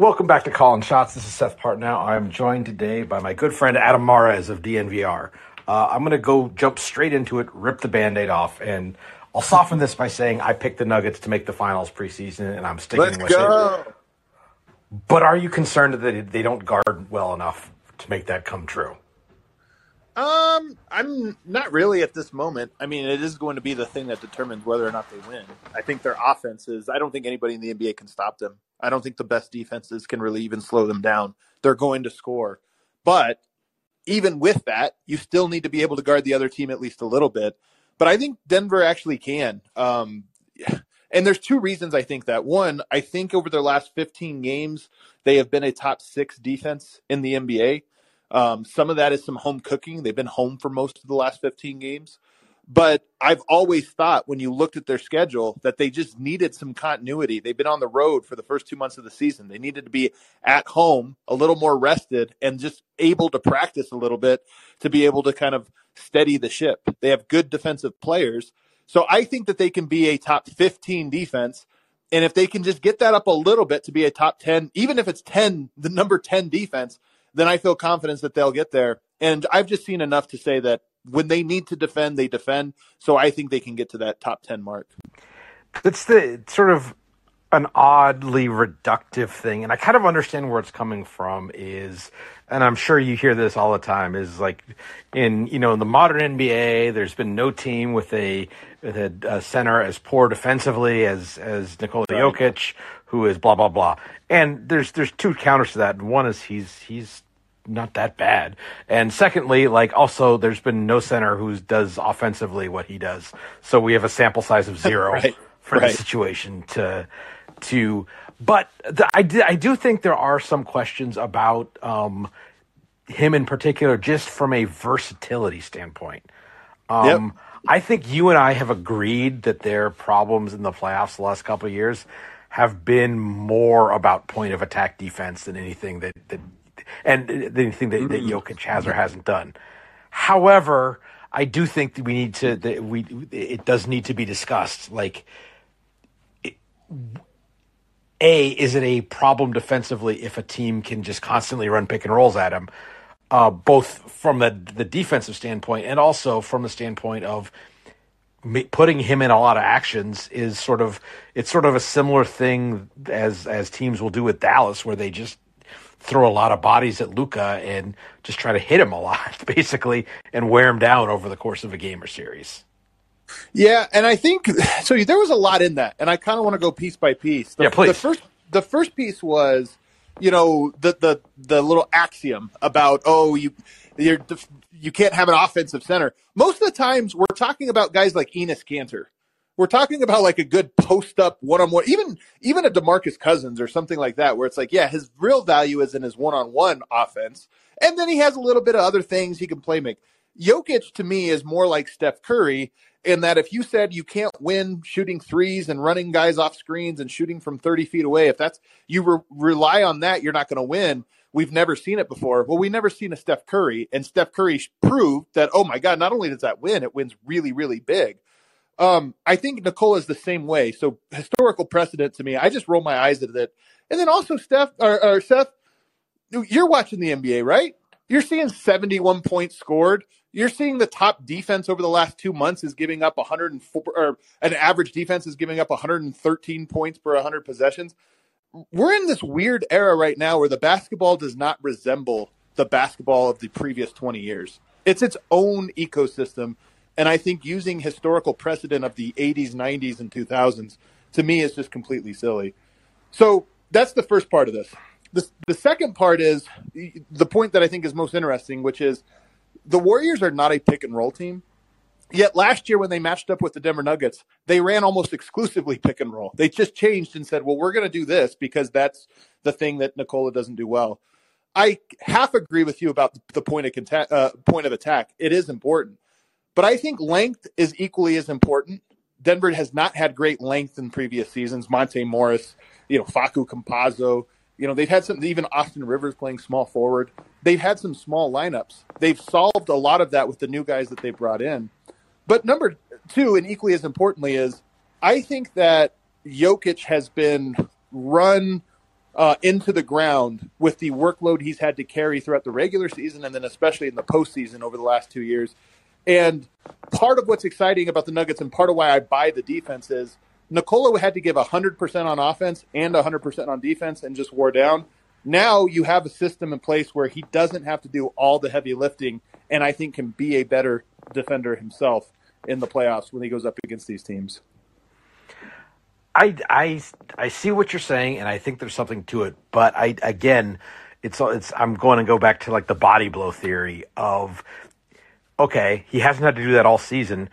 Welcome back to Calling Shots. This is Seth Partnow. I'm joined today by my good friend Adam Mares of DNVR. Uh, I'm going to go jump straight into it, rip the band aid off, and I'll soften this by saying I picked the Nuggets to make the finals preseason, and I'm sticking Let's with go. it. But are you concerned that they don't guard well enough to make that come true? Um, I'm not really at this moment. I mean, it is going to be the thing that determines whether or not they win. I think their offense is. I don't think anybody in the NBA can stop them. I don't think the best defenses can really even slow them down. They're going to score. But even with that, you still need to be able to guard the other team at least a little bit. But I think Denver actually can. Um, and there's two reasons I think that. One, I think over their last 15 games, they have been a top six defense in the NBA. Um, some of that is some home cooking. They've been home for most of the last 15 games. But I've always thought when you looked at their schedule that they just needed some continuity. They've been on the road for the first two months of the season. They needed to be at home, a little more rested, and just able to practice a little bit to be able to kind of steady the ship. They have good defensive players. So I think that they can be a top 15 defense. And if they can just get that up a little bit to be a top 10, even if it's 10, the number 10 defense, then I feel confidence that they'll get there. And I've just seen enough to say that when they need to defend, they defend. So I think they can get to that top 10 mark. It's the sort of an oddly reductive thing, and I kind of understand where it's coming from. Is and I'm sure you hear this all the time. Is like in you know in the modern NBA, there's been no team with a with a, a center as poor defensively as as Nikola. Jokic, who is blah blah blah. And there's there's two counters to that. One is he's he's not that bad. And secondly, like also there's been no center who does offensively what he does. So we have a sample size of zero right. for right. the situation to to but the, I, do, I do think there are some questions about um, him in particular, just from a versatility standpoint. Um, yep. I think you and I have agreed that their problems in the playoffs the last couple of years have been more about point of attack defense than anything that, that and anything that, that Jokic has or hasn't done. However, I do think that we need to that we it does need to be discussed. Like, it, a is it a problem defensively if a team can just constantly run pick and rolls at him, uh, both from the the defensive standpoint and also from the standpoint of putting him in a lot of actions is sort of it's sort of a similar thing as as teams will do with Dallas where they just throw a lot of bodies at Luka and just try to hit him a lot basically and wear him down over the course of a game or series. Yeah, and I think so there was a lot in that and I kind of want to go piece by piece. The, yeah, please. The first the first piece was you know the the the little axiom about oh you you're you can't have an offensive center. Most of the times we're talking about guys like Enes Kanter. We're talking about like a good post up one on one, even even a Demarcus Cousins or something like that, where it's like, yeah, his real value is in his one on one offense, and then he has a little bit of other things he can play make. Jokic to me is more like Steph Curry in that if you said you can't win shooting threes and running guys off screens and shooting from 30 feet away, if that's you re- rely on that, you're not going to win. We've never seen it before. Well, we never seen a Steph Curry, and Steph Curry proved that. Oh my God! Not only does that win, it wins really, really big. Um, I think Nikola is the same way. So historical precedent to me, I just roll my eyes at it. And then also Steph or, or Seth, you're watching the NBA, right? You're seeing 71 points scored. You're seeing the top defense over the last two months is giving up 104, or an average defense is giving up 113 points per 100 possessions we're in this weird era right now where the basketball does not resemble the basketball of the previous 20 years. It's its own ecosystem. And I think using historical precedent of the 80s, 90s, and 2000s to me is just completely silly. So that's the first part of this. The, the second part is the point that I think is most interesting, which is the Warriors are not a pick and roll team. Yet last year, when they matched up with the Denver Nuggets, they ran almost exclusively pick and roll. They just changed and said, well, we're going to do this because that's the thing that Nikola doesn't do well. I half agree with you about the point of uh, point of attack. It is important, but I think length is equally as important. Denver has not had great length in previous seasons. Monte Morris, you know, Facu Campazzo, you know, they've had some, even Austin Rivers playing small forward. They've had some small lineups. They've solved a lot of that with the new guys that they brought in. But number two, and equally as importantly, is I think that Jokic has been run uh, into the ground with the workload he's had to carry throughout the regular season and then especially in the postseason over the last two years. And part of what's exciting about the Nuggets and part of why I buy the defense is Nikola had to give 100% on offense and 100% on defense and just wore down. Now you have a system in place where he doesn't have to do all the heavy lifting and I think can be a better defender himself in the playoffs when he goes up against these teams. I, I, I see what you're saying, and I think there's something to it. But I again, it's it's I'm going to go back to like the body blow theory of okay, he hasn't had to do that all season,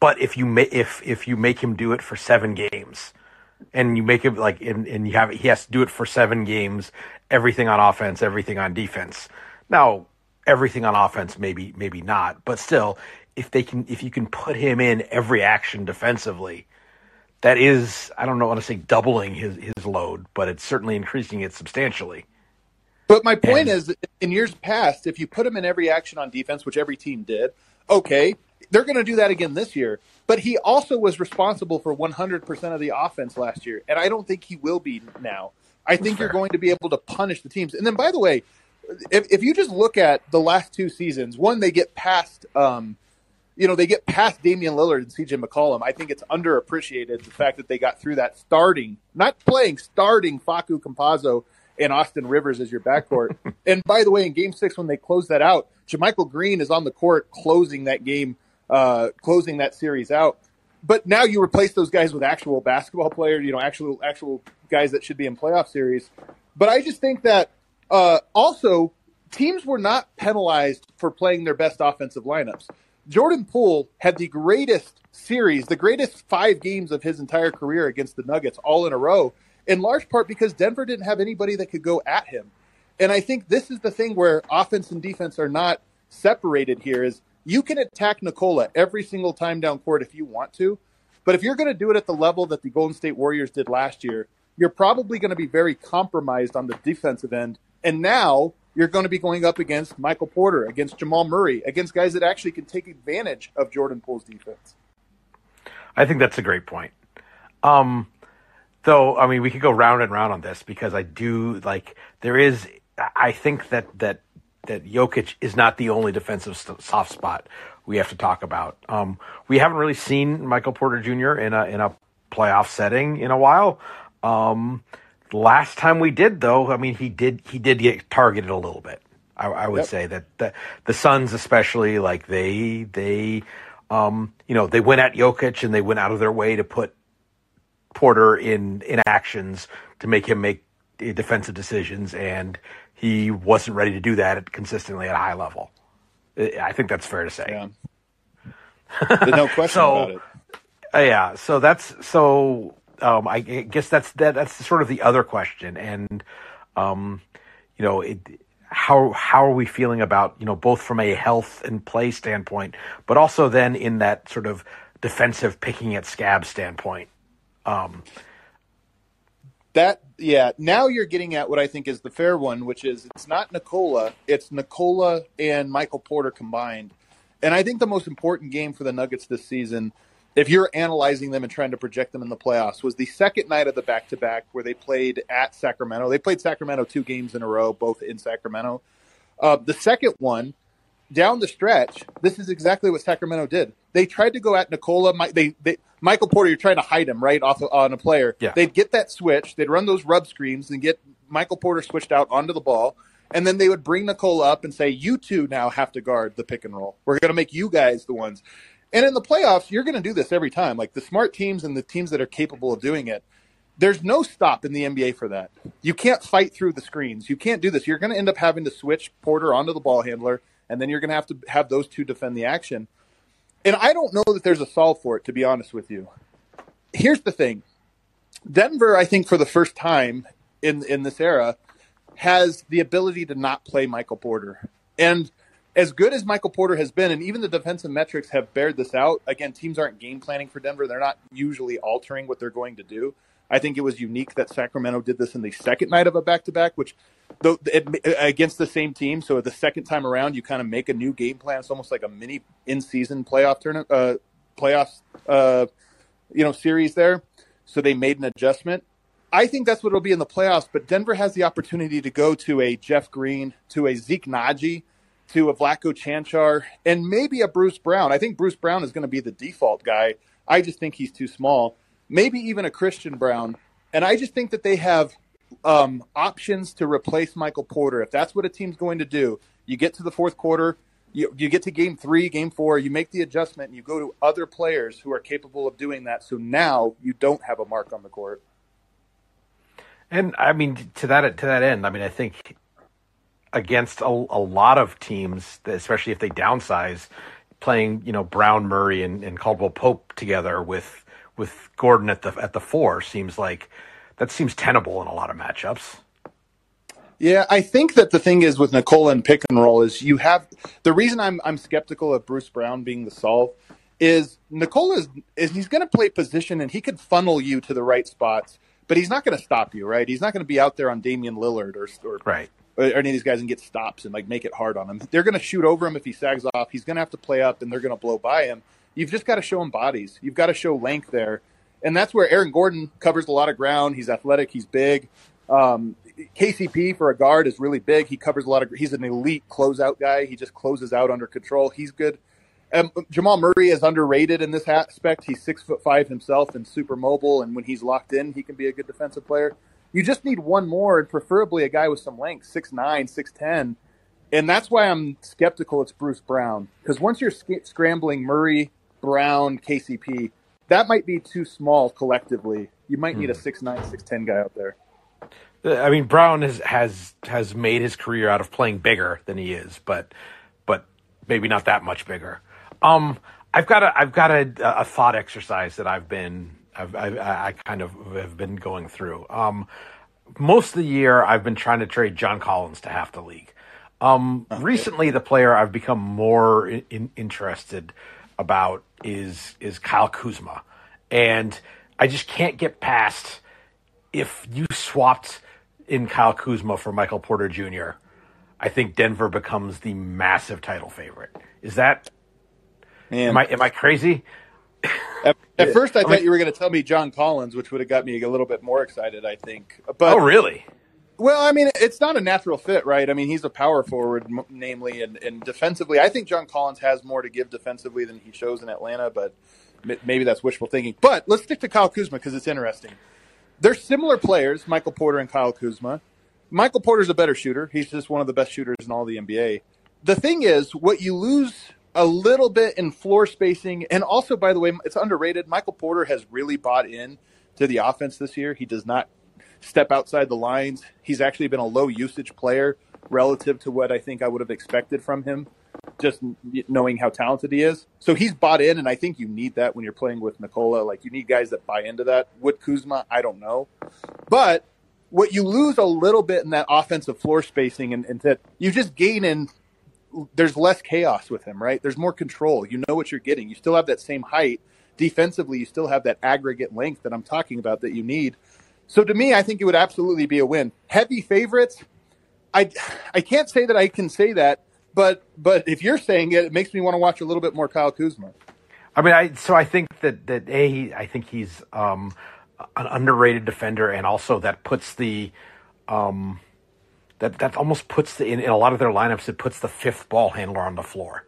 but if you ma- if if you make him do it for seven games, and you make him like and, and you have he has to do it for seven games, everything on offense, everything on defense. Now everything on offense, maybe maybe not, but still, if they can if you can put him in every action defensively that is, I don't know, want to say doubling his, his load, but it's certainly increasing it substantially. But my point and, is, in years past, if you put him in every action on defense, which every team did, okay, they're going to do that again this year. But he also was responsible for 100% of the offense last year, and I don't think he will be now. I think you're going to be able to punish the teams. And then, by the way, if, if you just look at the last two seasons, one, they get past um, you know, they get past Damian Lillard and CJ McCollum. I think it's underappreciated the fact that they got through that starting, not playing, starting Facu Campazzo and Austin Rivers as your backcourt. and by the way, in game six, when they close that out, JaMychal Green is on the court closing that game, uh, closing that series out. But now you replace those guys with actual basketball players, you know, actual, actual guys that should be in playoff series. But I just think that, uh, also teams were not penalized for playing their best offensive lineups. Jordan Poole had the greatest series, the greatest five games of his entire career against the Nuggets all in a row, in large part because Denver didn't have anybody that could go at him. And I think this is the thing where offense and defense are not separated here is you can attack Nikola every single time down court if you want to. But if you're going to do it at the level that the Golden State Warriors did last year, you're probably going to be very compromised on the defensive end. And now you're going to be going up against Michael Porter, against Jamal Murray, against guys that actually can take advantage of Jordan Poole's defense. I think that's a great point. Um, though, I mean, we could go round and round on this because I do like there is. I think that that that Jokic is not the only defensive soft spot we have to talk about. Um, we haven't really seen Michael Porter Jr. in a in a playoff setting in a while. Um, Last time we did, though, I mean, he did he did get targeted a little bit. I, I would yep. say that the, the Suns, especially, like they they um, you know they went at Jokic and they went out of their way to put Porter in in actions to make him make defensive decisions, and he wasn't ready to do that consistently at a high level. I think that's fair to say. Yeah. no question so, about it. Uh, yeah, so that's so um, I guess that's that, that's sort of the other question, and um, you know, it, how how are we feeling about you know both from a health and play standpoint, but also then in that sort of defensive picking at scab standpoint. Um, that yeah, now you're getting at what I think is the fair one, which is it's not Nikola, it's Nikola and Michael Porter combined. And I think the most important game for the Nuggets this season if you're analyzing them and trying to project them in the playoffs, was the second night of the back to back where they played at Sacramento. They played Sacramento two games in a row, both in Sacramento. Uh, the second one, down the stretch, this is exactly what Sacramento did. They tried to go at Nikola. They, they Michael Porter, you're trying to hide him right off of, on a player. Yeah. They'd get that switch. They'd run those rub screens and get Michael Porter switched out onto the ball. And then they would bring Nikola up and say, "You two now have to guard the pick and roll. We're going to make you guys the ones." And in the playoffs, you're going to do this every time. Like the smart teams and the teams that are capable of doing it, there's no stop in the NBA for that. You can't fight through the screens. You can't do this. You're going to end up having to switch Porter onto the ball handler, and then you're going to have to have those two defend the action. And I don't know that there's a solve for it, to be honest with you. Here's the thing Denver, I think, for the first time in, in this era, has the ability to not play Michael Porter. And as good as Michael Porter has been, and even the defensive metrics have bared this out. Again, teams aren't game planning for Denver; they're not usually altering what they're going to do. I think it was unique that Sacramento did this in the second night of a back-to-back, which though against the same team. So the second time around, you kind of make a new game plan. It's almost like a mini in-season playoff tournament, uh, playoffs, uh, you know, series there. So they made an adjustment. I think that's what it'll be in the playoffs. But Denver has the opportunity to go to a Jeff Green, to a Zeke Nnaji, to a Vlatko Cancar, and maybe a Bruce Brown. I think Bruce Brown is going to be the default guy. I just think he's too small. Maybe even a Christian Braun. And I just think that they have um, options to replace Michael Porter. If that's what a team's going to do, you get to the fourth quarter, you, you get to game three, game four, you make the adjustment, and you go to other players who are capable of doing that. So now you don't have a mark on the court. And I mean, to that to that end, I mean, I think against a, a lot of teams, especially if they downsize, playing you know Brown, Murray, and, and Caldwell Pope together with with Gordon at the at the four seems like that seems tenable in a lot of matchups. Yeah, I think that the thing is with Nikola and pick and roll is you have the reason I'm I'm skeptical of Bruce Brown being the solve is Nikola is, is he's going to play position and he could funnel you to the right spots but he's not going to stop you, right? He's not going to be out there on Damian Lillard or, or right or any of these guys and get stops and like make it hard on him. They're going to shoot over him if he sags off. He's going to have to play up and they're going to blow by him. You've just got to show him bodies. You've got to show length there, and that's where Aaron Gordon covers a lot of ground. He's athletic. He's big. Um, KCP for a guard is really big. He covers a lot of. He's an elite closeout guy. He just closes out under control. He's good. Um, Jamal Murray is underrated in this aspect. He's six foot five himself and super mobile, and when he's locked in, he can be a good defensive player. You just need one more, and preferably a guy with some length, six nine, six ten, and that's why I'm skeptical. It's Bruce Brown because once you're sc- scrambling Murray, Brown, KCP, that might be too small collectively. You might need a hmm. six nine, six ten guy out there. I mean, Brown has has has made his career out of playing bigger than he is, but but maybe not that much bigger. Um, I've got a I've got a, a thought exercise that I've been I've, I've I kind of have been going through. Um, most of the year I've been trying to trade John Collins to half the league. Um, okay. recently the player I've become more in, in, interested about is is Kyle Kuzma, and I just can't get past if you swapped in Kyle Kuzma for Michael Porter Jr. I think Denver becomes the massive title favorite. Is that Man. Am I am I crazy? At, at first, I, I thought mean, you were going to tell me John Collins, which would have got me a little bit more excited. I think. But oh, really? Well, I mean, it's not a natural fit, right? I mean, he's a power forward, namely, and, and defensively, I think John Collins has more to give defensively than he shows in Atlanta, but maybe that's wishful thinking. But let's stick to Kyle Kuzma because it's interesting. They're similar players, Michael Porter and Kyle Kuzma. Michael Porter's a better shooter. He's just one of the best shooters in all the NBA. The thing is, what you lose a little bit in floor spacing. And also, by the way, it's underrated. Michael Porter has really bought in to the offense this year. He does not step outside the lines. He's actually been a low usage player relative to what I think I would have expected from him, just knowing how talented he is. So he's bought in, and I think you need that when you're playing with Nikola. Like, you need guys that buy into that. Would Kuzma? I don't know. But what you lose a little bit in that offensive floor spacing and, and that you just gain in there's less chaos with him, right? There's more control. You know what you're getting. You still have that same height. Defensively, you still have that aggregate length that I'm talking about that you need. So to me, I think it would absolutely be a win. Heavy favorites. I I can't say that I can say that, but but if you're saying it, it makes me want to watch a little bit more Kyle Kuzma. I mean, I so I think that that a I think he's um, an underrated defender, and also that puts the um, that that almost puts the in, in, a lot of their lineups it puts the fifth ball handler on the floor.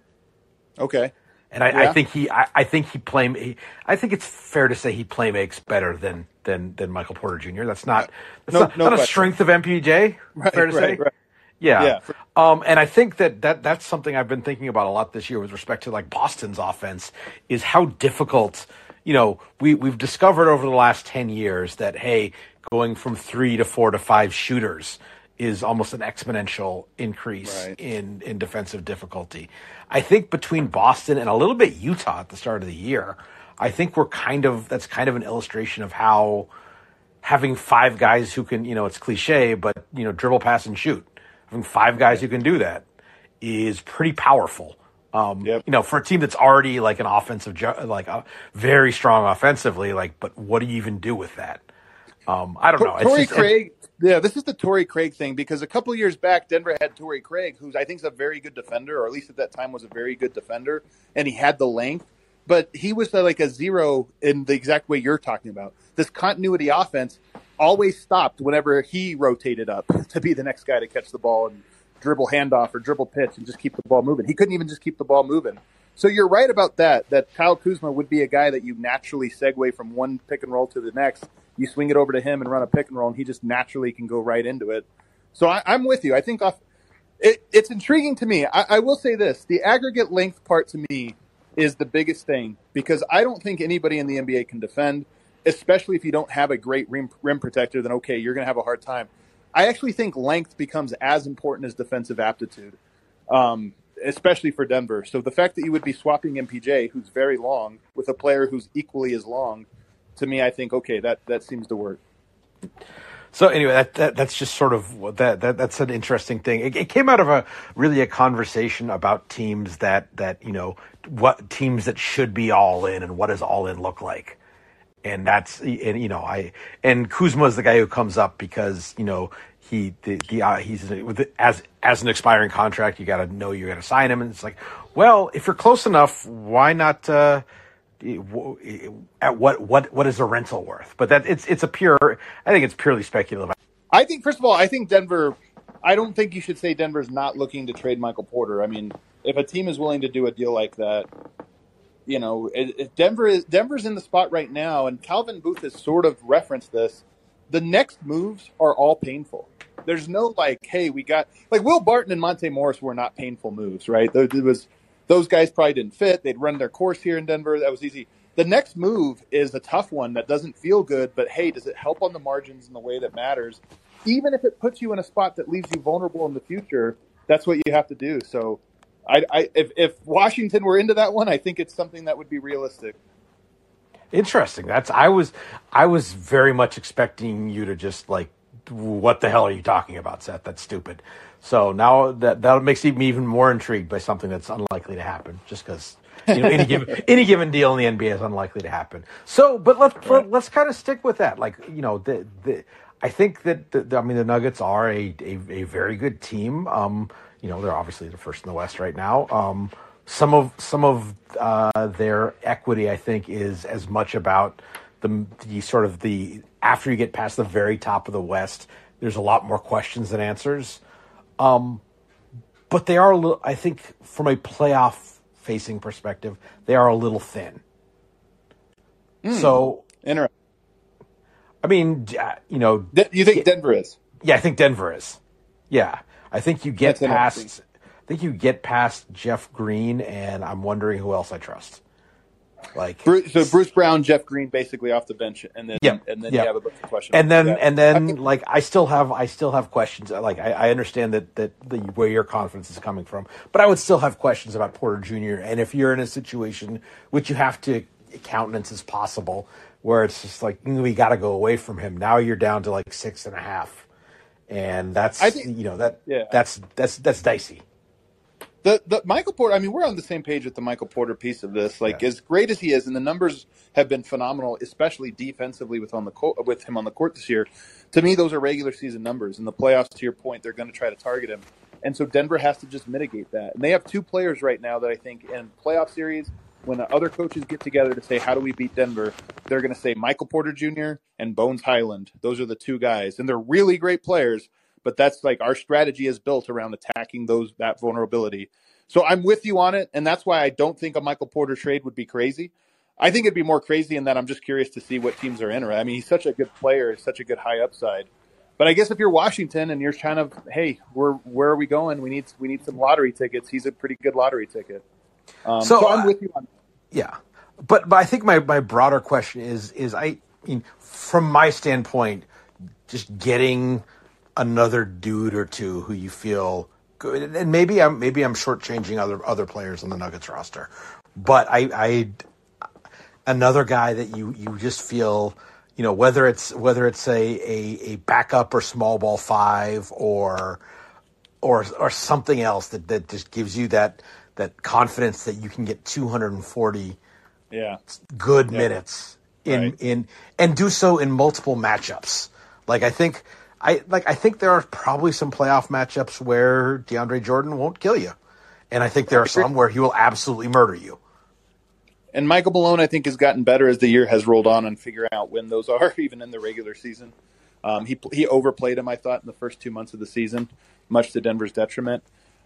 Okay. And I, yeah. I think he I, I, think he play he, I think it's fair to say he play makes better than than than Michael Porter Jr. That's not that's no, not, no not a strength of MPJ. Right, fair to right, say. Right. Yeah. yeah um, and I think that, that that's something I've been thinking about a lot this year with respect to like Boston's offense is how difficult, you know, we, we've discovered over the last 10 years that, hey, going from three to four to five shooters is almost an exponential increase right. in in defensive difficulty. I think between Boston and a little bit Utah at the start of the year, I think we're kind of that's kind of an illustration of how having five guys who can, you know, it's cliche, but you know, dribble, pass, and shoot. Having five guys who can do that is pretty powerful. Um, yep. You know, for a team that's already like an offensive, like uh, very strong offensively, like, but what do you even do with that? Um, I don't know. Torrey Craig, yeah, this is the Torrey Craig thing because a couple years back, Denver had Torrey Craig, who I think is a very good defender, or at least at that time was a very good defender, and he had the length, but he was like a zero in the exact way you're talking about. This continuity offense, always stopped whenever he rotated up to be the next guy to catch the ball and dribble handoff or dribble pitch and just keep the ball moving. He couldn't even just keep the ball moving. So you're right about that. That Kyle Kuzma would be a guy that you naturally segue from one pick and roll to the next. You swing it over to him and run a pick and roll, and he just naturally can go right into it. So I, am with you. I think off, it, it's intriguing to me. I, I will say this: the aggregate length part to me is the biggest thing because I don't think anybody in the NBA can defend, especially if you don't have a great rim, rim protector. Then okay, you're going to have a hard time. I actually think length becomes as important as defensive aptitude. Um, especially for Denver. So the fact that you would be swapping MPJ, who's very long, with a player who's equally as long, to me, I think okay, that that seems to work. So anyway, that, that that's just sort of that, that that's an interesting thing. It, it, came out of a really a conversation about teams that that you know what teams that should be all in and what does all in look like. And that's and you know I and Kuzma is the guy who comes up because you know he the, the uh, he's as as an expiring contract, you got to know you're going to sign him, and it's like, well, if you're close enough, why not? Uh, at what what what is a rental worth? But that it's it's a pure. I think it's purely speculative. I think first of all, I think Denver. I don't think you should say Denver's not looking to trade Michael Porter. I mean, if a team is willing to do a deal like that, you know, if Denver is Denver's in the spot right now, and Calvin Booth has sort of referenced this. The next moves are all painful there's no like, hey, we got like Will Barton and Monte Morris were not painful moves, right? There, was those guys probably didn't fit. They'd run their course here in Denver. That was easy. The next move is a tough one that doesn't feel good, but hey, does it help on the margins in the way that matters? Even if it puts you in a spot that leaves you vulnerable in the future, that's what you have to do. So, I, I if, if Washington were into that one, I think it's something that would be realistic. Interesting. That's I was I was very much expecting you to just like what the hell are you talking about, Seth? That's stupid. So now that that makes me even more intrigued by something that's unlikely to happen, just because you know, any given any given deal in the NBA is unlikely to happen. So, but let's right. let, us kind of stick with that. Like you know, the the I think that the, I mean the Nuggets are a, a, a very good team. Um, you know, they're obviously the first in the West right now. Um, some of some of uh, their equity, I think, is as much about the the sort of the after you get past the very top of the West, there's a lot more questions than answers. Um, but they are a little, I think, from a playoff facing perspective, they are a little thin. Mm. So, interesting. I mean, you know, you think Denver is? Yeah, I think Denver is. Yeah, I think you get That's past. I think you get past Jeff Green, and I'm wondering who else I trust. Like Bruce, so Bruce Brown, Jeff Green, basically off the bench, and then yeah, and then yeah. you have a bunch of questions. And then and then like I still have I still have questions. Like I, I understand that that the, where your confidence is coming from, but I would still have questions about Porter Jr. And if you're in a situation which you have to countenance as possible, where it's just like mm, we got to go away from him. Now you're down to like six and a half, and that's I think, you know that yeah. that's that's that's dicey the the Michael Porter. I mean, we're on the same page with the Michael Porter piece of this. Like, yeah. as great as he is, and the numbers have been phenomenal, especially defensively with on the court, with him on the court this year. To me, those are regular season numbers. In the playoffs, to your point, they're going to try to target him, and so Denver has to just mitigate that. And they have two players right now that I think in playoff series, when the other coaches get together to say how do we beat Denver, they're going to say Michael Porter Jr. and Bones Hyland. Those are the two guys, and they're really great players but that's like our strategy is built around attacking those that vulnerability. So I'm with you on it, and that's why I don't think a Michael Porter trade would be crazy. I think it'd be more crazy in that I'm just curious to see what teams are in. I mean, he's such a good player, such a good high upside. But I guess if you're Washington and you're kind of, hey, where where are we going? We need we need some lottery tickets. He's a pretty good lottery ticket. Um, so, so, I'm uh, with you on. That. Yeah, but but I think my my broader question is is I, I mean from my standpoint, just getting another dude or two who you feel good, and maybe I'm maybe I'm shortchanging other other players on the Nuggets roster, but I, I another guy that you you just feel you know whether it's whether it's a, a, a backup or small ball five or or or something else that, that just gives you that that confidence that you can get 240 yeah good yeah. minutes in right. in and do so in multiple matchups like I think I like. I think there are probably some playoff matchups where DeAndre Jordan won't kill you, and I think there are some where he will absolutely murder you. And Michael Malone, I think, has gotten better as the year has rolled on and figuring out when those are, even in the regular season. Um, he he overplayed him, I thought, in the first two months of the season, much to Denver's detriment.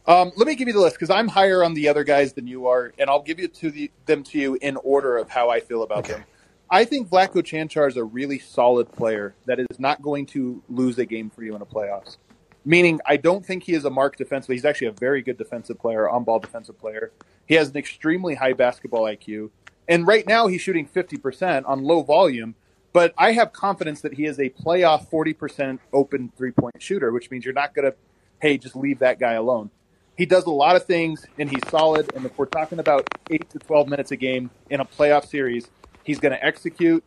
Um, let me give you the list because I'm higher on the other guys than you are, and I'll give you to the, them to you in order of how I feel about okay. them. I think Vlatko Cancar is a really solid player that is not going to lose a game for you in a playoffs. Meaning, I don't think he is a mark defensively. He's actually a very good defensive player, on ball defensive player. He has an extremely high basketball IQ. And right now, he's shooting 50% on low volume. But I have confidence that he is a playoff 40% open three point shooter, which means you're not going to, hey, just leave that guy alone. He does a lot of things and he's solid. And if we're talking about eight to 12 minutes a game in a playoff series, he's going to execute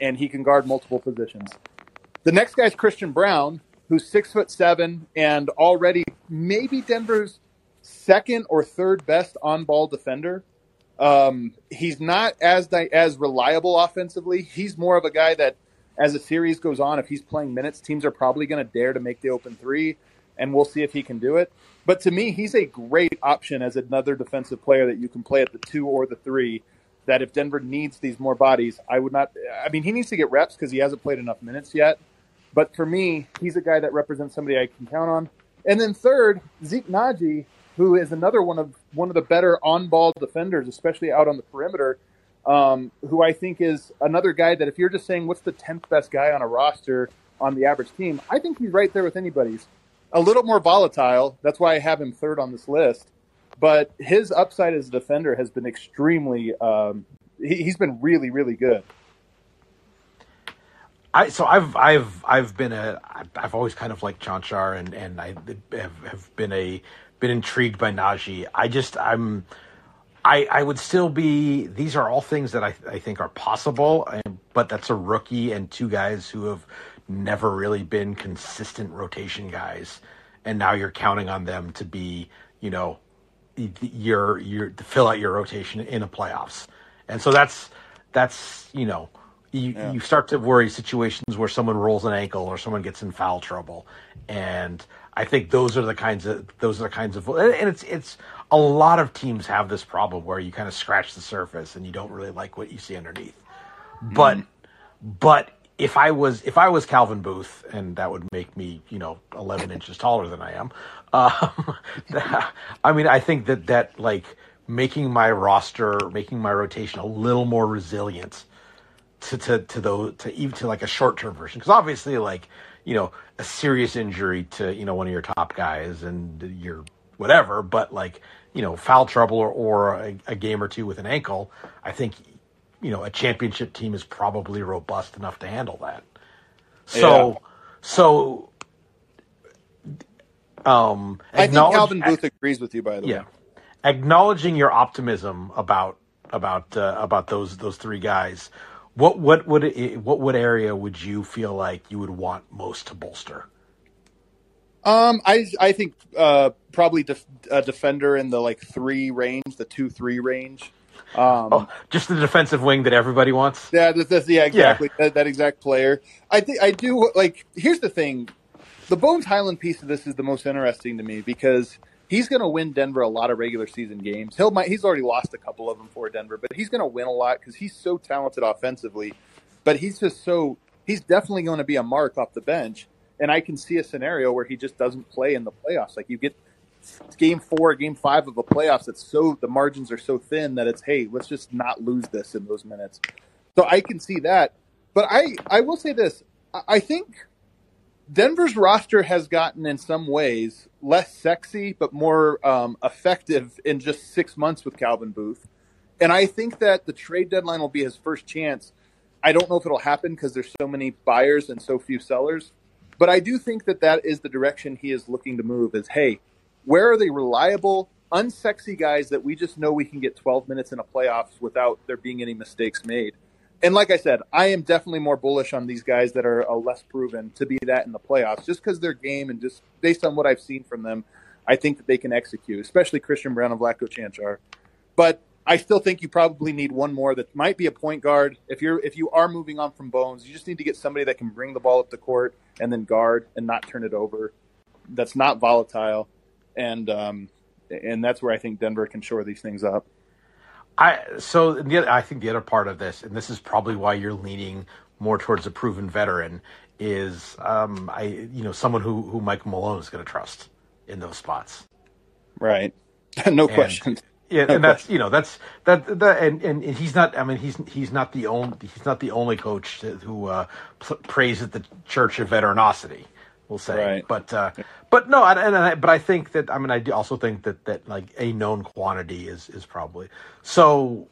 and he can guard multiple positions. The next guy is Christian Braun, who's six foot seven and already maybe Denver's second or third best on ball defender. Um, he's not as as reliable offensively. He's more of a guy that, as the series goes on, if he's playing minutes, teams are probably going to dare to make the open three, and we'll see if he can do it. But to me, he's a great option as another defensive player that you can play at the two or the three. That if Denver needs these more bodies, I would not. I mean, he needs to get reps because he hasn't played enough minutes yet. But for me, he's a guy that represents somebody I can count on. And then third, Zeke Nnaji, who is another one of one of the better on-ball defenders, especially out on the perimeter. Um, who I think is another guy that if you're just saying what's the tenth best guy on a roster on the average team, I think he's right there with anybody's. A little more volatile. That's why I have him third on this list. But his upside as a defender has been extremely. Um, he, has been really, really good. I so I've I've I've been a I've always kind of liked Cancar and and I have, have been a been intrigued by Nnaji. I just I'm I I would still be these are all things that I I think are possible, and, but that's a rookie and two guys who have never really been consistent rotation guys, and now you're counting on them to be you know your your to fill out your rotation in the playoffs, and so that's that's you know you, yeah. you start to worry situations where someone rolls an ankle or someone gets in foul trouble, and I think those are the kinds of those are the kinds of and it's it's a lot of teams have this problem where you kind of scratch the surface and you don't really like what you see underneath. Mm. But but if I was if I was Calvin Booth and that would make me you know 11 inches taller than I am, um, I mean I think that that like making my roster making my rotation a little more resilient to to to those to even to like a short term version because obviously like you know a serious injury to you know one of your top guys and your whatever but like you know foul trouble or, or a, a game or two with an ankle i think you know a championship team is probably robust enough to handle that so yeah. so um i think calvin booth agrees with you by the yeah, way acknowledging your optimism about about uh, about those those three guys what what would it, what what area would you feel like you would want most to bolster? Um, I I think uh, probably def- a defender in the like three range, the two three range. Um, oh, just the defensive wing that everybody wants. Yeah, that's, that's yeah, exactly yeah. That, that exact player. I think I do like. Here's the thing: the Bones Hyland piece of this is the most interesting to me because he's going to win Denver a lot of regular season games. He'll might, he's already lost a couple of them for Denver, but he's going to win a lot because he's so talented offensively. But he's just so he's definitely going to be a mark off the bench, and I can see a scenario where he just doesn't play in the playoffs. Like you get game four, game five of a playoffs. That's so the margins are so thin that it's hey, let's just not lose this in those minutes. So I can see that, but I I will say this: I think Denver's roster has gotten, in some ways, less sexy but more um, effective in just six months with Calvin Booth. And I think that the trade deadline will be his first chance. I don't know if it'll happen because there's so many buyers and so few sellers, but I do think that that is the direction he is looking to move. Is hey, where are the reliable, unsexy guys that we just know we can get 12 minutes in a playoffs without there being any mistakes made? And like I said, I am definitely more bullish on these guys that are uh, less proven to be that in the playoffs, just because their game and just based on what I've seen from them, I think that they can execute, especially Christian Braun and Vlatko Cancar. But I still think you probably need one more that might be a point guard. If you're if you are moving on from Bones, you just need to get somebody that can bring the ball up the court and then guard and not turn it over. That's not volatile, and um, and that's where I think Denver can shore these things up. I so the, I think the other part of this, and this is probably why you're leaning more towards a proven veteran is um, I you know someone who who Michael Malone is going to trust in those spots. Right. no and, question. Yeah, no and that's you know that's that that and, and he's not. I mean, he's he's not the only he's not the only coach who uh, praises the church of veteranosity. We'll say, right. but uh, but no, and, and I, but I think that I mean I also think that that like a known quantity is is probably so.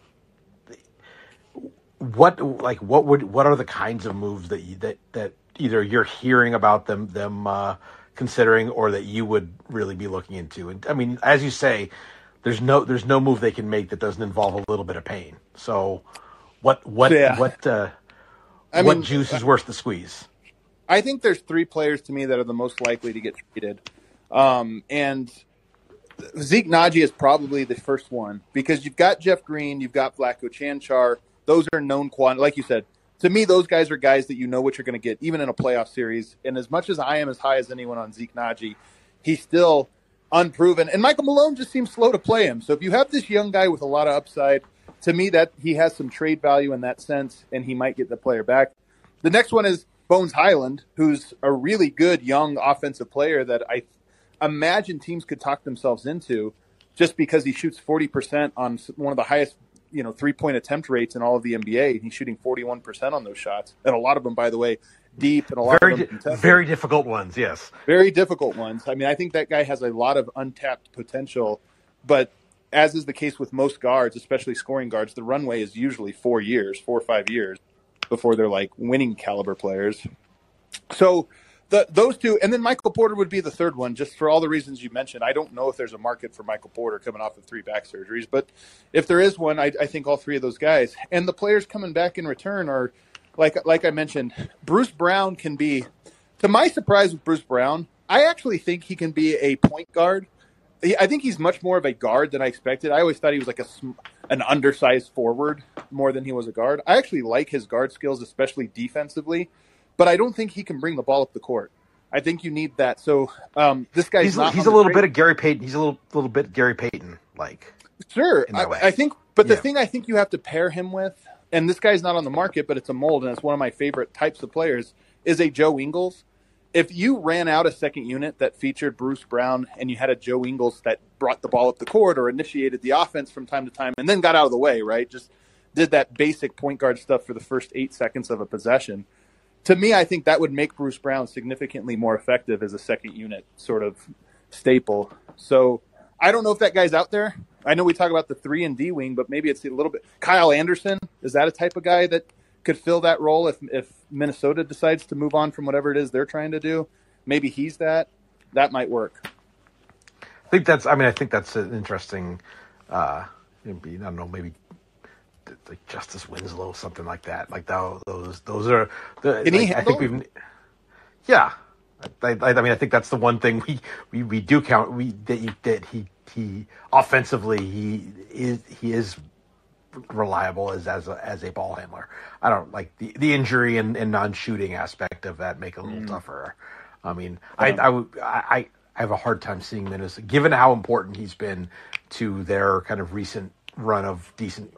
What like what would what are the kinds of moves that you that that either you're hearing about them them uh, considering or that you would really be looking into? And I mean, as you say, there's no there's no move they can make that doesn't involve a little bit of pain. So, what what yeah. what uh, I what mean, juice is worth the squeeze? I think there's three players to me that are the most likely to get traded, um, and Zeke Nnaji is probably the first one because you've got Jeff Green, you've got Vlatko Cancar. Those are known quant. Like you said, to me, those guys are guys that you know what you're going to get, even in a playoff series. And as much as I am as high as anyone on Zeke Nnaji, he's still unproven. And Michael Malone just seems slow to play him. So if you have this young guy with a lot of upside, to me that he has some trade value in that sense, and he might get the player back. The next one is Bones Hyland, who's a really good young offensive player that I imagine teams could talk themselves into just because he shoots 40% on one of the highest you know three point attempt rates in all of the NBA. He's shooting 41% on those shots, and a lot of them, by the way, deep and a lot very, of them very difficult ones. Yes, very difficult ones. I mean, I think that guy has a lot of untapped potential, but as is the case with most guards, especially scoring guards, the runway is usually four years, four or five years before they're like winning caliber players. So the, those two, and then Michael Porter would be the third one, just for all the reasons you mentioned. I don't know if there's a market for Michael Porter coming off of three back surgeries, but if there is one, I, I think all three of those guys and the players coming back in return are like like I mentioned, Bruce Brown can be. To my surprise, with Bruce Brown, I actually think he can be a point guard. I think he's much more of a guard than I expected. I always thought he was like a an undersized forward more than he was a guard. I actually like his guard skills, especially defensively, but I don't think he can bring the ball up the court. I think you need that. So um, this guy's he's, he's a little bit of Gary Payton. He's a little little bit Gary Payton like. Sure, I, I, think, but the yeah. thing I think you have to pair him with and this guy's not on the market, but it's a mold, and it's one of my favorite types of players, is a Joe Ingles. If you ran out a second unit that featured Bruce Brown and you had a Joe Ingles that brought the ball up the court or initiated the offense from time to time and then got out of the way, right? Just did that basic point guard stuff for the first eight seconds of a possession. To me, I think that would make Bruce Brown significantly more effective as a second unit sort of staple. So I don't know if that guy's out there. I know we talk about the three and D wing, but maybe it's a little bit. Kyle Anderson is that a type of guy that could fill that role if if Minnesota decides to move on from whatever it is they're trying to do? Maybe he's that. That might work. I think that's. I mean, I think that's an interesting. Uh, maybe I don't know. Maybe like Justice Winslow, something like that. Like that, those, those are the. Can like, I think we've. Yeah, I, I, I, mean, I think that's the one thing we, we, we do count. We that, you, that he he offensively he is he is reliable as as a, as a ball handler. I don't like the the injury and, and non shooting aspect of that make it a little mm. tougher. I mean, I I, would, I I have a hard time seeing Minnesota, given how important he's been to their kind of recent run of decent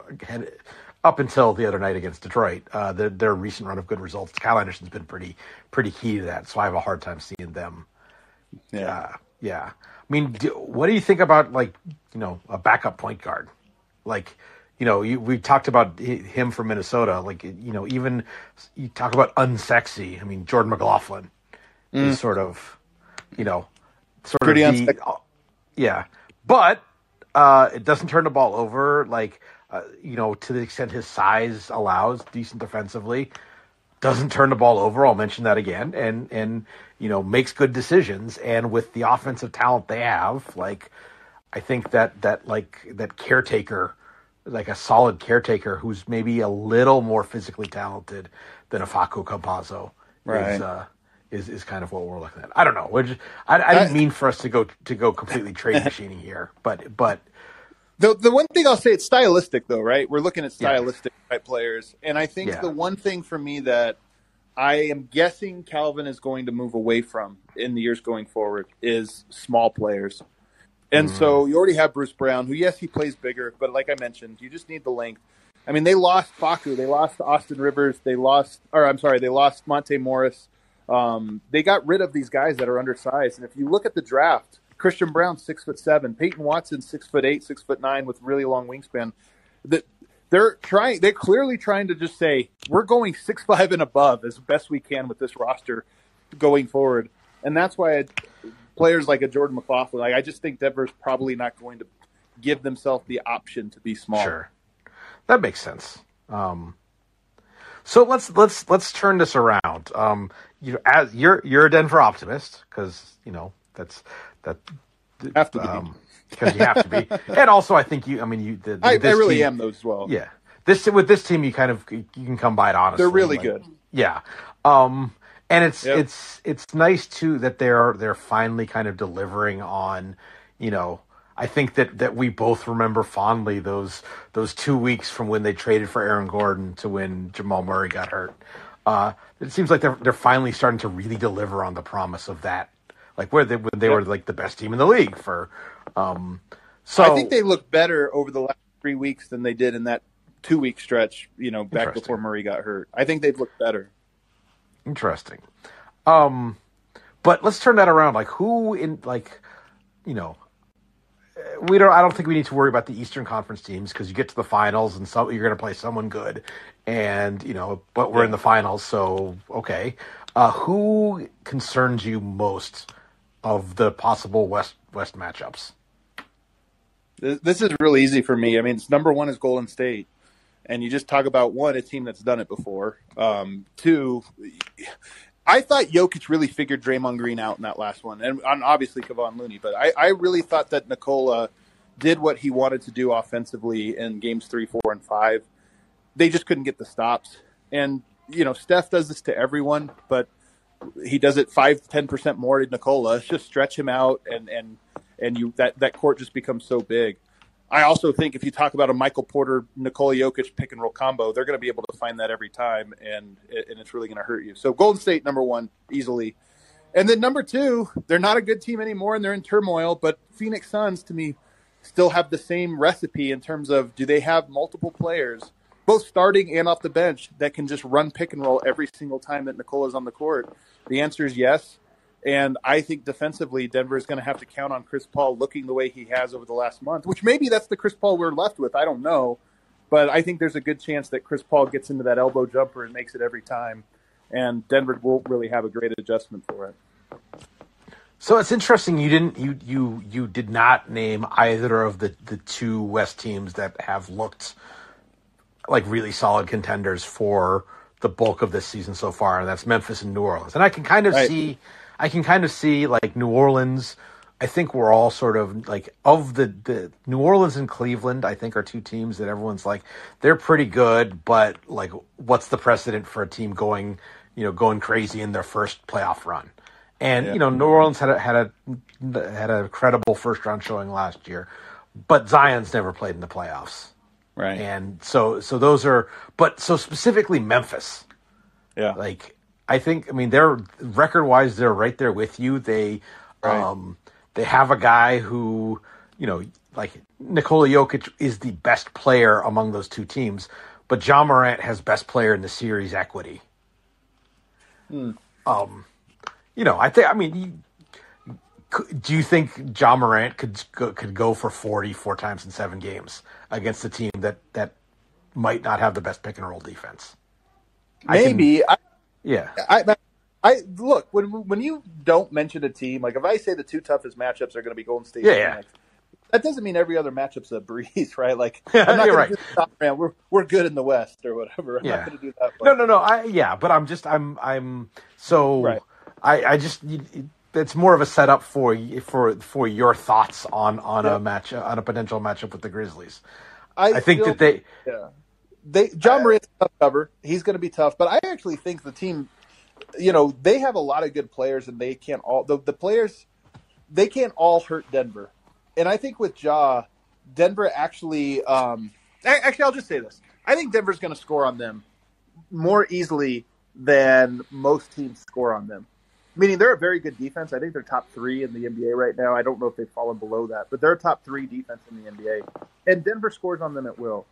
up until the other night against Detroit. Uh, their, their recent run of good results. Kyle Anderson's been pretty pretty key to that, so I have a hard time seeing them. Yeah, uh, yeah. I mean, do, what do you think about like you know a backup point guard? Like, you know, you, we talked about him from Minnesota. Like, you know, even you talk about unsexy. I mean, Jordan McLaughlin mm. is sort of, you know, sort Pretty of the, uh, yeah, but uh, it doesn't turn the ball over. Like, uh, you know, to the extent his size allows, decent defensively doesn't turn the ball over. I'll mention that again, and and you know makes good decisions. And with the offensive talent they have, like I think that that like that caretaker, like a solid caretaker who's maybe a little more physically talented than a Facu Campazzo, right. is, uh, is is kind of what we're looking at. I don't know. Just, I, I didn't mean for us to go to go completely trade machining here, but but the the one thing I'll say it's stylistic though, right? We're looking at stylistic yeah. type players, and I think yeah. the one thing for me that I am guessing Calvin is going to move away from in the years going forward is small players. And mm. so you already have Bruce Brown, who yes he plays bigger, but like I mentioned, you just need the length. I mean, they lost Facu, they lost Austin Rivers, they lost, or I'm sorry, they lost Monte Morris. Um, they got rid of these guys that are undersized, and if you look at the draft, Christian Braun six foot seven, Peyton Watson six foot eight, six foot nine with really long wingspan. That they're trying, they're clearly trying to just say we're going six five and above as best we can with this roster going forward, and that's why I, players like a Jordan McLaughlin, like I just think Denver's probably not going to give themselves the option to be small. Sure, that makes sense. Um, so let's let's let's turn this around. Um, you know, as you're you're a Denver optimist because you know that's that have to be um, because you have to be, and also I think you. I mean, you. The, the, I, I really team- am those as well. Yeah, this with this team, you kind of you can come by it honestly. They're really like- good. Yeah, um, and it's Yep. it's it's nice too that they're they're finally kind of delivering on, you know. I think that, that we both remember fondly those those two weeks from when they traded for Aaron Gordon to when Jamal Murray got hurt. Uh, it seems like they're they're finally starting to really deliver on the promise of that, like where they when they were like the best team in the league for. Um, so I think they look better over the last three weeks than they did in that two week stretch. You know, back before Murray got hurt. I think they've looked better. Interesting. Um, but let's turn that around. Like who in like, you know, we don't. I don't think we need to worry about the Eastern Conference teams because you get to the finals and so you're going to play someone good, and you know, but we're in the finals, so okay. Uh, who concerns you most of the possible West West matchups? This this is really easy for me. I mean, number one is Golden State, and you just talk about one, a team that's done it before. Um, two, I thought Jokic really figured Draymond Green out in that last one, and, and obviously Kevon Looney. But I, I really thought that Nikola did what he wanted to do offensively in games three, four, and five. They just couldn't get the stops, and you know Steph does this to everyone, but he does it five, ten percent more to Nikola. Just stretch him out, and and and you that that court just becomes so big. I also think if you talk about a Michael Porter, Nikola Jokic pick and roll combo, they're going to be able to find that every time, and and it's really going to hurt you. So Golden State number one easily, and then number two, they're not a good team anymore, and they're in turmoil. But Phoenix Suns to me still have the same recipe in terms of do they have multiple players, both starting and off the bench, that can just run pick and roll every single time that Nikola's on the court? The answer is yes. And I think defensively, Denver is going to have to count on Chris Paul looking the way he has over the last month, which maybe that's the Chris Paul we're left with. I don't know. But I think there's a good chance that Chris Paul gets into that elbow jumper and makes it every time. And Denver won't really have a great adjustment for it. So it's interesting you didn't you you you did not name either of the the two West teams that have looked like really solid contenders for the bulk of this season so far, and that's Memphis and New Orleans. And I can kind of Right. see I can kind of see like New Orleans I think we're all sort of like of the, the New Orleans and Cleveland, I think are two teams that everyone's like they're pretty good, but like what's the precedent for a team going, you know, going crazy in their first playoff run? And Yeah. you know, New Orleans had a had a had a credible first round showing last year, but Zion's never played in the playoffs. Right. And so so those are but so specifically Memphis. yeah. Like I think I mean they're record wise they're right there with you. They Right. um they have a guy who, you know, like Nikola Jokic is the best player among those two teams, but Ja Morant has best player in the series equity. Um you know, I think I mean you, do you think Ja Morant could go, could go for 40 four times in 7 games against a team that that might not have the best pick and roll defense? I can- Maybe. I, Yeah. I, I look when when you don't mention a team like if I say the two toughest matchups are going to be Golden State, Yeah, and yeah. Phoenix, that doesn't mean every other matchup's a breeze, right? Like Yeah, I'm not you're right. to do round. We're we're good in the West or whatever. I'm Yeah. not going to do that. No, no, no. I yeah, but I'm just I'm I'm so Right. I I just it's more of a setup for for for your thoughts on on Yeah. a match on a potential matchup with the Grizzlies. I, I think that they Yeah. They Ja Morant's a tough cover. He's going to be tough, but I actually think the team, you know, they have a lot of good players, and they can't all the, the players, they can't all hurt Denver. And I think with Ja, Denver actually, um, actually, I'll just say this: I think Denver's going to score on them more easily than most teams score on them. Meaning they're a very good defense. I think they're top three in the NBA right now. I don't know if they've fallen below that, but they're a top three defense in the NBA. And Denver scores on them at will.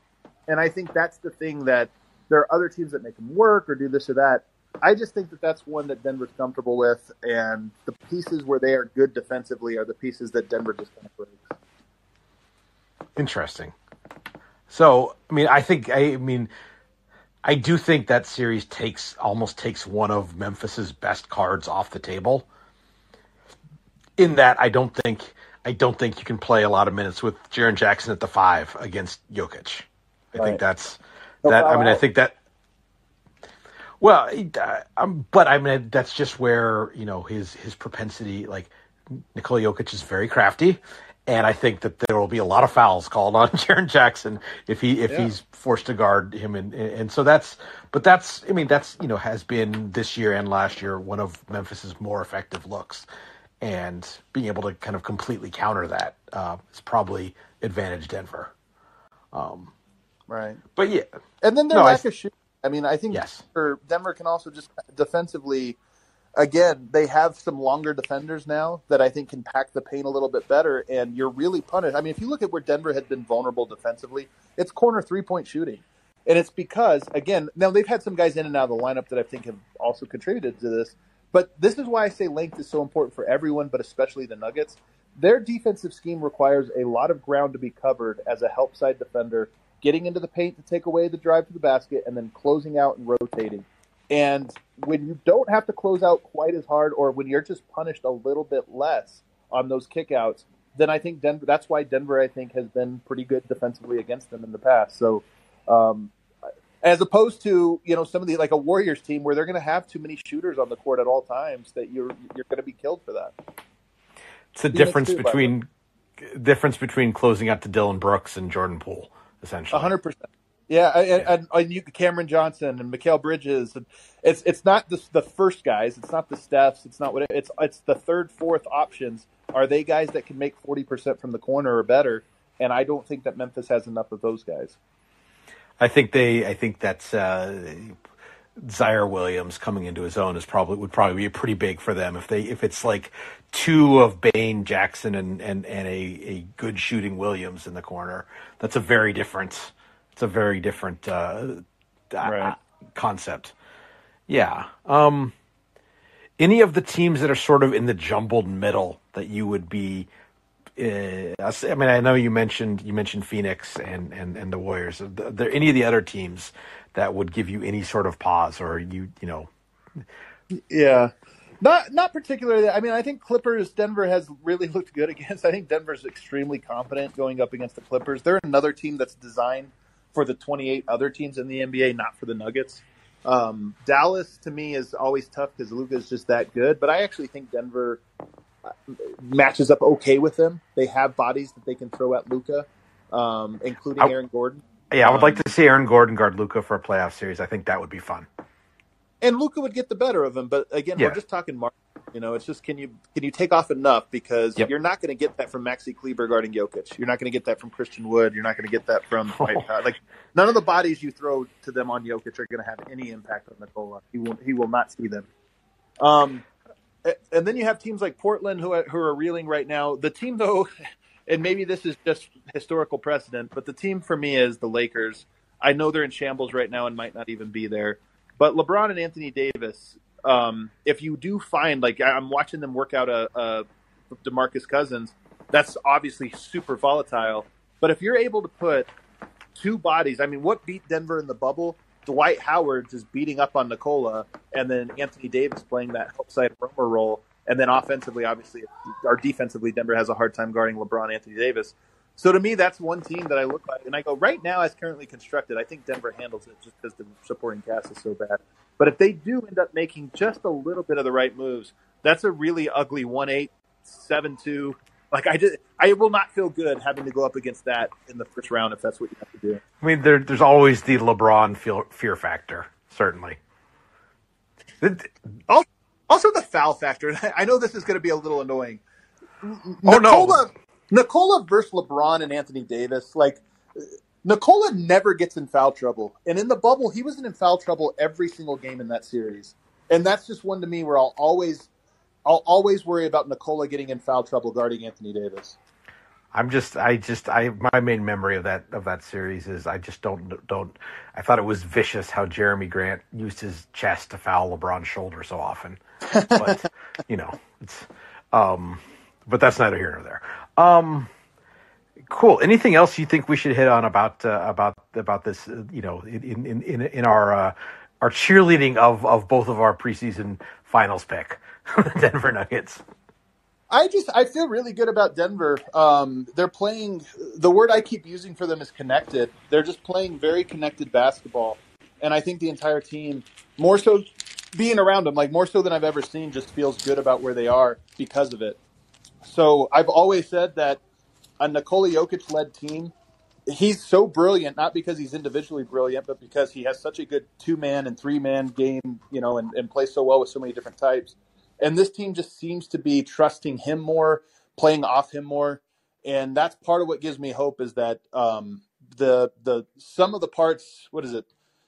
And I think that's the thing that there are other teams that make them work or do this or that. I just think that that's one that Denver's comfortable with, and the pieces where they are good defensively are the pieces that Denver just kind of breaks. Interesting. So, I mean, I think, I mean, I do think that series takes almost takes one of Memphis's best cards off the table. In that, I don't think I don't think you can play a lot of minutes with Jaren Jackson at the five against Jokic. I right. think that's that. I mean, I think that. Well, uh, um, but I mean, that's just where you know his his propensity. Like Nikola Jokic is very crafty, and I think that there will be a lot of fouls called on Jaren Jackson if he if yeah. he's forced to guard him, and and so that's. But that's I mean that's you know has been this year and last year one of Memphis's more effective looks, and being able to kind of completely counter that uh, is probably advantage Denver. Um, right. But yeah, and then their no, lack I, of shooting. I mean, I think yes. Denver can also just defensively again, they have some longer defenders now that I think can pack the paint a little bit better, and you're really punished. I mean, if you look at where Denver had been vulnerable defensively, it's corner three point shooting. And it's because, again, now they've had some guys in and out of the lineup that I think have also contributed to this. But this is why I say length is so important for everyone, but especially the Nuggets. Their defensive scheme requires a lot of ground to be covered as a help side defender, getting into the paint to take away the drive to the basket, and then closing out and rotating. And when you don't have to close out quite as hard, or when you're just punished a little bit less on those kickouts, then I think Denver. That's why Denver, I think, has been pretty good defensively against them in the past. So, um, as opposed to you know some of the like a Warriors team where they're going to have too many shooters on the court at all times that you're you're going to be killed for that. It's the difference too, between difference between closing out to Dillon Brooks and Jordan Poole, essentially. hundred percent. Yeah, and, and, and you, Cameron Johnson and Mikal Bridges, and it's it's not the, the first guys, it's not the Stephs, it's not what it, it's it's the third, fourth options. Are they guys that can make forty percent from the corner or better? And I don't think that Memphis has enough of those guys. I think they. I think that's uh, Ziaire Williams coming into his own is probably would probably be pretty big for them if they if it's like two of Bane Jackson and and and a a good shooting Williams in the corner. That's a very different it's a very different uh, right. concept. Yeah. Um, any of the teams that are sort of in the jumbled middle that you would be uh, I mean, I know you mentioned you mentioned Phoenix and and, and the Warriors. Are there any of the other teams that would give you any sort of pause, or you you know? Yeah, not not particularly. I mean, I think Clippers Denver has really looked good against. I think Denver's extremely confident going up against the Clippers. They're another team that's designed for the 28 other teams in the NBA, not for the Nuggets. Um, Dallas to me is always tough because Luka is just that good, but I actually think Denver uh, matches up okay with them. They have bodies that they can throw at Luka, um, including I, Aaron Gordon. Yeah, I would um, like to see Aaron Gordon guard Luka for a playoff series. I think that would be fun. And Luka would get the better of him, but again, yeah. we're just talking Mark. you know, it's just can you can you take off enough because yep. you're not going to get that from Maxi Kleber guarding Jokic. You're not going to get that from Christian Wood. You're not going to get that from like none of the bodies you throw to them on Jokic are going to have any impact on Nikola. He will he will not see them. Um, and then you have teams like Portland who are, who are reeling right now. The team though, and maybe this is just historical precedent, but the team for me is the Lakers. I know they're in shambles right now and might not even be there. But LeBron and Anthony Davis um, if you do find like I'm watching them work out a, a Demarcus Cousins, that's obviously super volatile. But if you're able to put two bodies, I mean, what beat Denver in the bubble? Dwight Howard is beating up on Nikola, and then Anthony Davis playing that help side roamer role. And then offensively, obviously, or defensively, Denver has a hard time guarding LeBron, Anthony Davis. So to me, that's one team that I look at, and I go right now as currently constructed. I think Denver handles it just because the supporting cast is so bad. But if they do end up making just a little bit of the right moves, that's a really ugly one eight seven two. Like I did, I will not feel good having to go up against that in the first round if that's what you have to do. I mean, there, there's always the LeBron fear, fear factor, certainly. Also, the foul factor. I know this is going to be a little annoying. Oh Nikola, no, Nikola versus LeBron and Anthony Davis. Like Nikola never gets in foul trouble. And in the bubble, he wasn't in foul trouble every single game in that series. And that's just one to me where I'll always I'll always worry about Nikola getting in foul trouble guarding Anthony Davis. I'm just, I just, I my main memory of that of that series is I just don't don't. I thought it was vicious how Jerami Grant used his chest to foul LeBron's shoulder so often, but you know, it's, um, but that's neither here nor there. Um, cool. Anything else you think we should hit on about uh, about about this? Uh, you know, in in in, in our uh, our cheerleading of of both of our preseason finals pick, Denver Nuggets. I just I feel really good about Denver. Um, they're playing. The word I keep using for them is connected. They're just playing very connected basketball, and I think the entire team, more so being around them, like more so than I've ever seen, just feels good about where they are because of it. So I've always said that a Nikola Jokic led team, he's so brilliant, not because he's individually brilliant, but because he has such a good two man and three man game, you know, and, and plays so well with so many different types and this team just seems to be trusting him more, playing off him more, and that's part of what gives me hope is that um, the the some of the parts. What is it?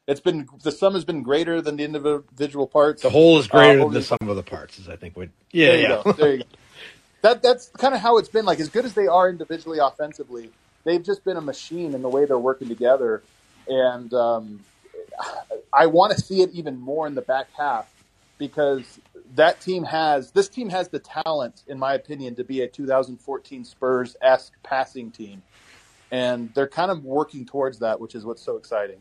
It's been the sum has been greater than the individual parts. The whole is greater uh, than the sum of the parts. Is I think what. Yeah, there yeah. Go, there you go. That that's kind of how it's been. Like as good as they are individually offensively, they've just been a machine in the way they're working together, and um, I want to see it even more in the back half because that team has this team has the talent, in my opinion, to be a 2014 Spurs esque passing team, and they're kind of working towards that, which is what's so exciting.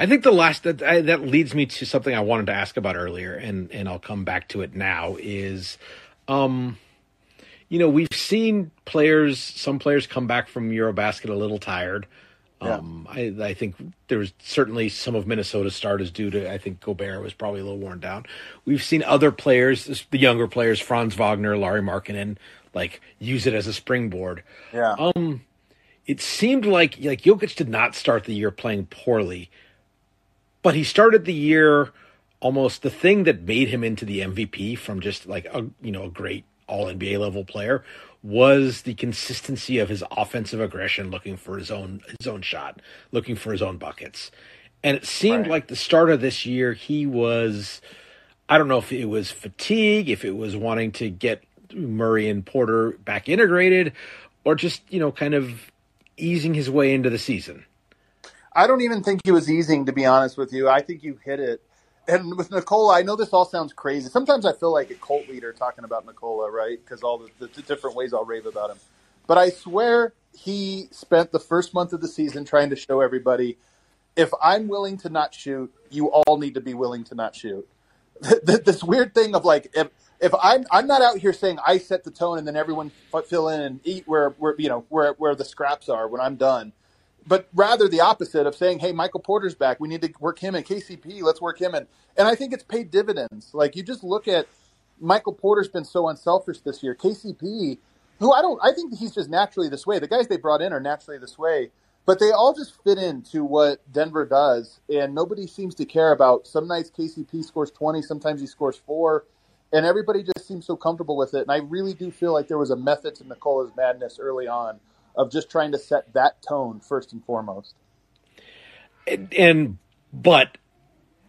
I think the last that that leads me to something I wanted to ask about earlier, and and I'll come back to it now. Is, um, you know, we've seen players, some players come back from EuroBasket a little tired. Yeah. Um, I, I think was certainly some of Minnesota's start is due to I think Gobert was probably a little worn down. We've seen other players, the younger players, Franz Wagner, Lauri Markkanen, like use it as a springboard. Yeah. Um, it seemed like like Jokic did not start the year playing poorly, but he started the year almost the thing that made him into the MVP from just like a you know a great All NBA level player was the consistency of his offensive aggression, looking for his own his own shot, looking for his own buckets. And it seemed right. like the start of this year he was I don't know if it was fatigue, if it was wanting to get Murray and Porter back integrated, or just, you know, kind of easing his way into the season. I don't even think he was easing, to be honest with you. I think you hit it and with Nikola, I know this all sounds crazy. Sometimes I feel like a cult leader talking about Nikola, right? Because all the, the, different ways I'll rave about him. But I swear he spent the first month of the season trying to show everybody if I'm willing to not shoot, you all need to be willing to not shoot. this weird thing of like, if, if I'm I'm not out here saying I set the tone and then everyone fill in and eat where where you know where where the scraps are when I'm done but rather the opposite of saying, "Hey, Michael Porter's back. We need to work him in KCP. Let's work him in." And I think it's paid dividends. Like you just look at Michael Porter's been so unselfish this year. KCP, who I don't, I think he's just naturally this way. The guys they brought in are naturally this way, but they all just fit into what Denver does, and nobody seems to care about. Some nights KCP scores twenty, sometimes he scores four, and everybody just seems so comfortable with it. And I really do feel like there was a method to Nikola's madness early on of just trying to set that tone first and foremost. And, and but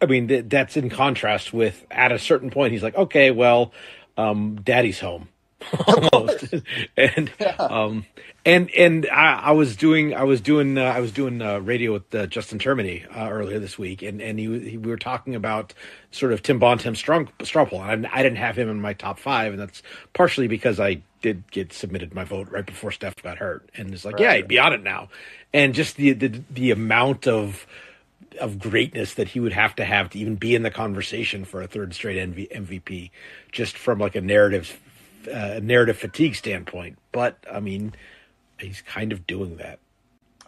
I mean that's in contrast with at a certain point he's like, okay, well, um, daddy's home. almost and yeah. um and and I, I, was doing I was doing uh, I was doing uh, radio with uh, Justin Termini uh, earlier this week and and he, he, we were talking about sort of Tim Bontemps strong straw poll and I, I didn't have him in my top five and that's partially because I did get submitted my vote right before Steph got hurt and it's like right. yeah he'd be on it now and just the the the amount of of greatness that he would have to have to even be in the conversation for a third straight MV, MVP, just from like a narrative uh, narrative fatigue standpoint. But I mean, he's kind of doing that.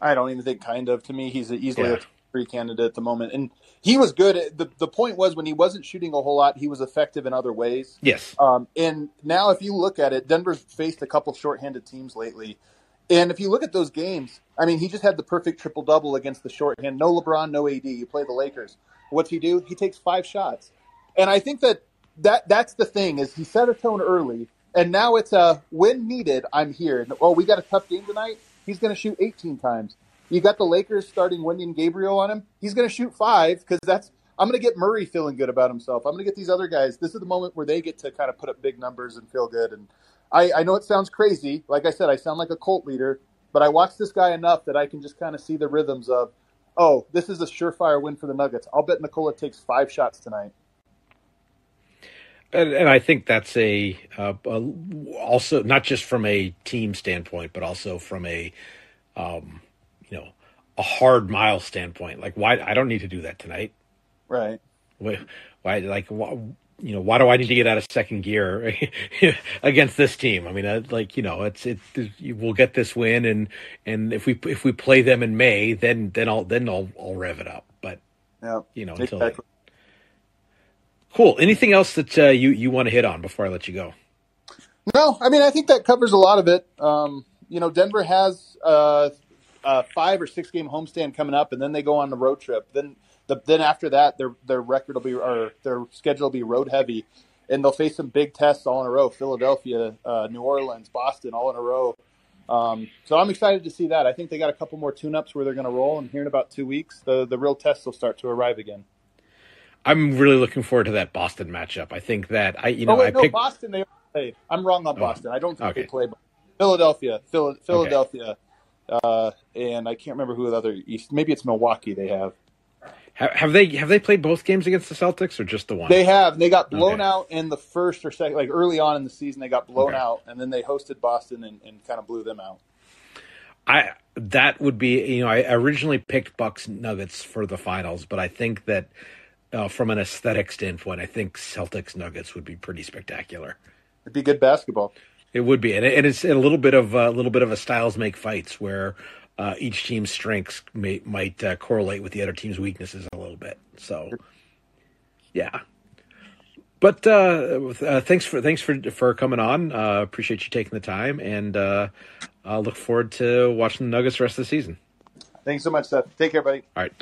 I don't even think kind of. To me, he's easily yeah. Free candidate at the moment, and he was good. the The point was when he wasn't shooting a whole lot, he was effective in other ways. Yes. Um, and now, if you look at it, Denver's faced a couple shorthanded teams lately. And if you look at those games, I mean, he just had the perfect triple double against the shorthand. No LeBron, no AD. You play the Lakers. What's he do? He takes five shots. And I think that, that that's the thing is he set a tone early and now it's a when needed, I'm here. Oh, we got a tough game tonight. He's going to shoot 18 times. You got the Lakers starting Wenyen Gabriel on him. He's going to shoot five because that's. I'm going to get Murray feeling good about himself. I'm going to get these other guys. This is the moment where they get to kind of put up big numbers and feel good. And I, I know it sounds crazy. Like I said, I sound like a cult leader, but I watch this guy enough that I can just kind of see the rhythms of, oh, this is a surefire win for the Nuggets. I'll bet Nikola takes five shots tonight. And, and I think that's a, uh, a, also not just from a team standpoint, but also from a um, a hard mile standpoint. Like why I don't need to do that tonight. Right. Why, why like why, you know why do I need to get out of second gear against this team? I mean, uh, like you know, it's it. We'll get this win, and and if we if we play them in May, then then I'll then I'll I'll rev it up. But yeah, you know, until exactly. cool. Anything else that uh, you you want to hit on before I let you go? No, I mean I think that covers a lot of it. Um, you know, Denver has uh, a five or six game homestand coming up, and then they go on the road trip. Then the, then after that, their their record will be or their schedule will be road heavy, and they'll face some big tests all in a row: Philadelphia, uh, New Orleans, Boston, all in a row. Um, so I'm excited to see that. I think they got a couple more tune-ups where they're going to roll, and here in about two weeks, the the real tests will start to arrive again. I'm really looking forward to that Boston matchup. I think that I, you know, oh, wait, I no, picked Boston. They played. I'm wrong on oh, Boston. I don't think okay. they play. Philadelphia, Philadelphia, okay. Uh, and I can't remember who the other East. Maybe it's Milwaukee. They have. Have they have they played both games against the Celtics or just the one? They have. They got blown okay. out in the first or second, like early on in the season. They got blown okay. out, and then they hosted Boston and, and kind of blew them out. I that would be you know I originally picked Bucks Nuggets for the finals, but I think that uh, from an aesthetic standpoint, I think Celtics Nuggets would be pretty spectacular. It'd be good basketball. It would be, and, it, it's a little bit of a little bit of a styles make fights where uh, each team's strengths may, might uh, correlate with the other team's weaknesses a little bit. So, yeah. But uh, uh thanks for thanks for for coming on. Uh, appreciate you taking the time, and uh, I look forward to watching the Nuggets the rest of the season. Thanks so much, Seth. Take care, buddy. All right,